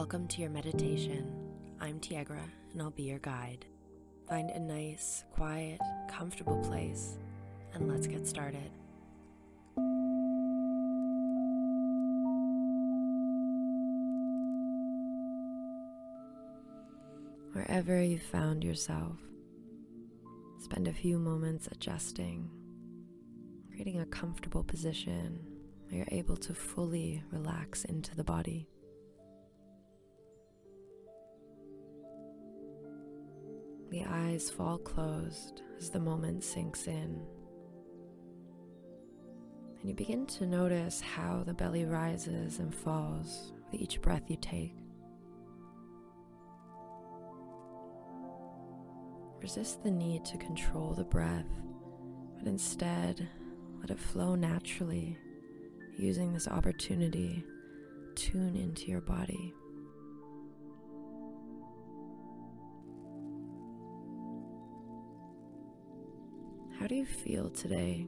Welcome to your meditation. I'm Tiagra and I'll be your guide. Find a nice, quiet, comfortable place, and let's get started. Wherever you found yourself, spend a few moments adjusting, creating a comfortable position where you're able to fully relax into the body. The eyes fall closed as the moment sinks in. And you begin to notice how the belly rises and falls with each breath you take. Resist the need to control the breath, but instead let it flow naturally, using this opportunity tune into your body. How do you feel today?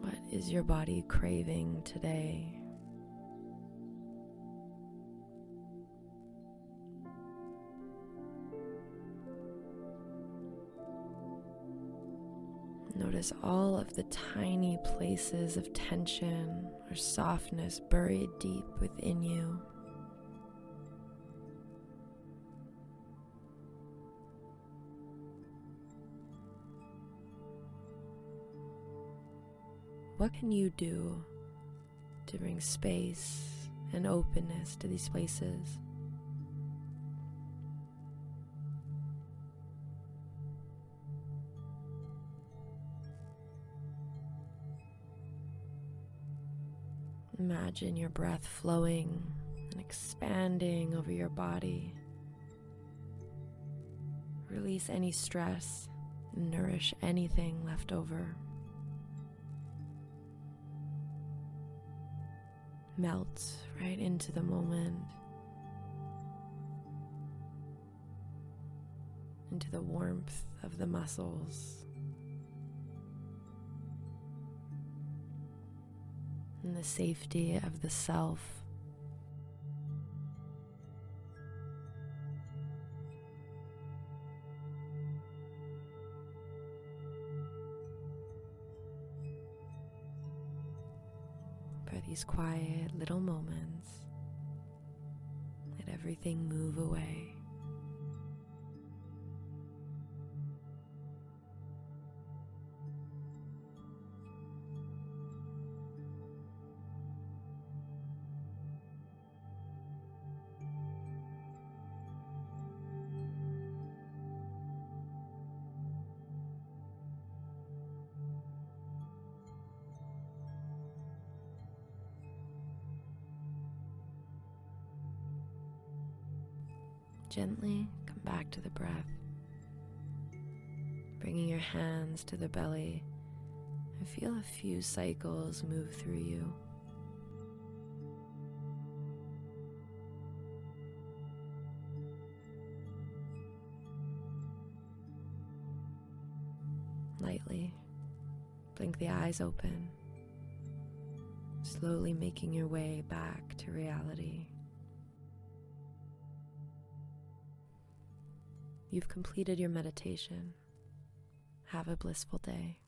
What is your body craving today? Notice all of the tiny places of tension or softness buried deep within you. What can you do to bring space and openness to these places? Imagine your breath flowing and expanding over your body. Release any stress and nourish anything left over. Melt right into the moment, into the warmth of the muscles. And the safety of the self. For these quiet little moments, let everything move away. Gently come back to the breath, bringing your hands to the belly and feel a few cycles move through you. Lightly blink the eyes open, slowly making your way back to reality. You've completed your meditation. Have a blissful day.